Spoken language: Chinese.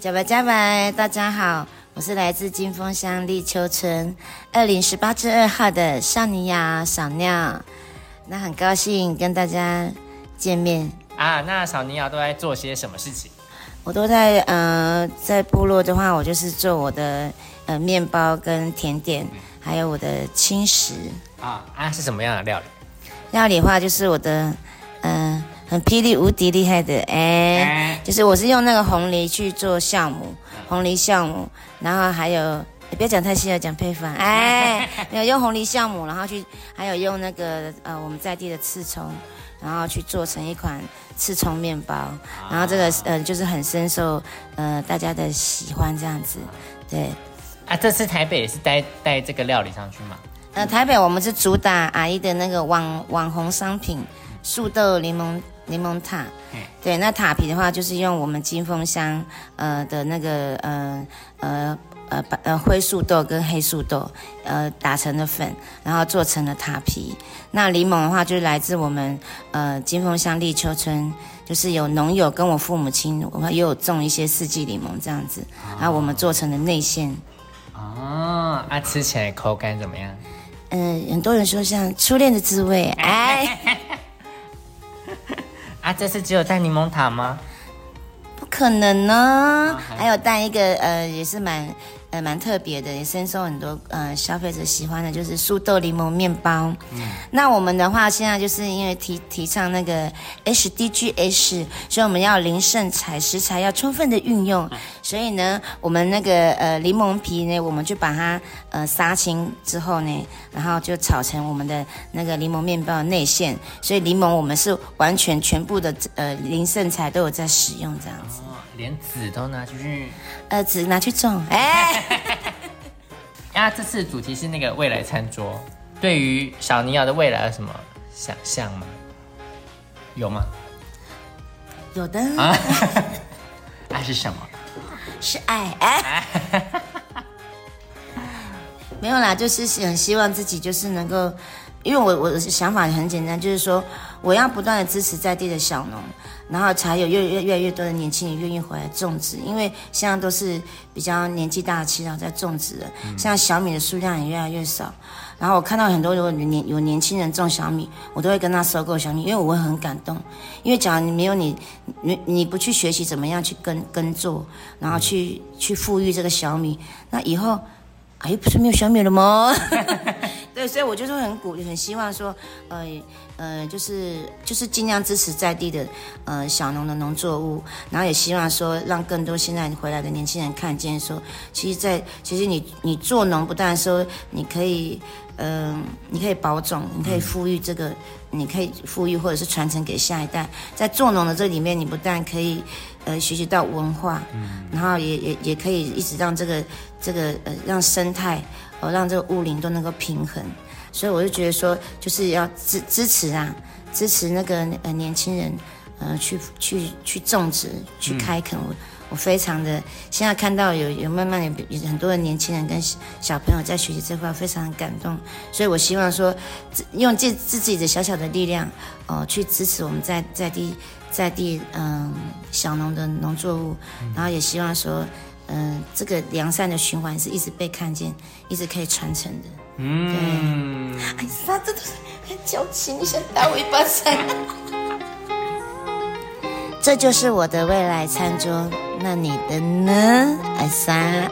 加白加白，大家好，我是来自金峰乡立秋村二零十八至二号的少尼亚小尿，那很高兴跟大家见面。啊，那小尼亚都在做些什么事情？我都在呃，在部落的话，我就是做我的呃面包跟甜点，还有我的轻食。啊啊，是什么样的料理？料理的话，就是我的很霹雳无敌厉害的哎。哎，就是我是用那个红梨去做酵母，红梨酵母，然后还有你不要讲太细了，讲配方，哎，没有用红梨酵母，然后去还有用那个呃我们在地的刺葱，然后去做成一款刺葱面包，然后这个呃就是很深受呃大家的喜欢这样子，对。啊，这次台北也是带带这个料理上去吗？呃，台北我们是主打阿姨的那个网网红商品树豆柠檬柠檬塔嗯，对，那塔皮的话就是用我们金峰乡呃的那个呃呃呃白呃灰树豆跟黑树豆呃打成的粉，然后做成了塔皮。那柠檬的话就是来自我们呃金峰乡立秋村。就是有农友跟我父母亲，我们也有种一些四季柠檬这样子，然后我们做成的内馅。哦，啊，吃起来口感怎么样？嗯、很多人说像初恋的滋味，哎。啊，这次只有带柠檬塔吗？不可能呢啊，还有带一个呃，也是蛮呃蛮特别的，也深受很多呃消费者喜欢的，就是素豆柠檬面包。那我们的话，现在就是因为提提倡那个 SDGs，所以我们要零剩采食材要充分的运用，所以呢，我们那个呃柠檬皮呢，我们就把它呃杀青之后呢，然后就炒成我们的那个柠檬面包的内馅，所以柠檬我们是完全全部的呃零剩材都有在使用这样子。哦，连籽都拿出去。呃，只拿去种，哎，啊，这次主题是那个未来餐桌，对于小尼亚的未来有什么想象吗？有吗？有的啊，爱是什么？是爱，哎，没有啦，就是很希望自己就是能够，因为我我的想法很简单，就是说我要不断的支持在地的小农，然后才有越越越来越多的年轻人愿意回来种植，因为现在都是比较年纪大的耆老在种植了，现在小米的数量也越来越少。然后我看到很多如果年有年轻人种小米，我都会跟他收购小米，因为我会很感动。因为假如你没有你你你不去学习怎么样去耕耕作，然后去去富裕这个小米，那以后哎不是没有小米了吗？对，所以我就是很鼓励，很希望说，呃呃，就是就是尽量支持在地的呃小农的农作物，然后也希望说让更多现在回来的年轻人看见说，其实在，其实你你做农不但说你可以，嗯、你可以保种，你可以富裕这个，你可以富裕或者是传承给下一代，在做农的这里面，你不但可以呃学习到文化，然后也也也可以一直让这个这个呃让生态。呃，让这个物林都能够平衡，所以我就觉得说，就是要支支持啊，支持那个呃年轻人，呃，去去去种植，去开垦。我我非常的现在看到有有慢慢有有很多的年轻人跟小小朋友在学习这块，非常感动。所以我希望说，用自自己的小小的力量，呃，去支持我们在在地在地嗯、小农的农作物，然后也希望说。嗯，这个良善的循环是一直被看见，一直可以传承的。嗯，哎他，真的是很矫情，你想打我一巴掌？这就是我的未来餐桌，那你的呢，艾莎？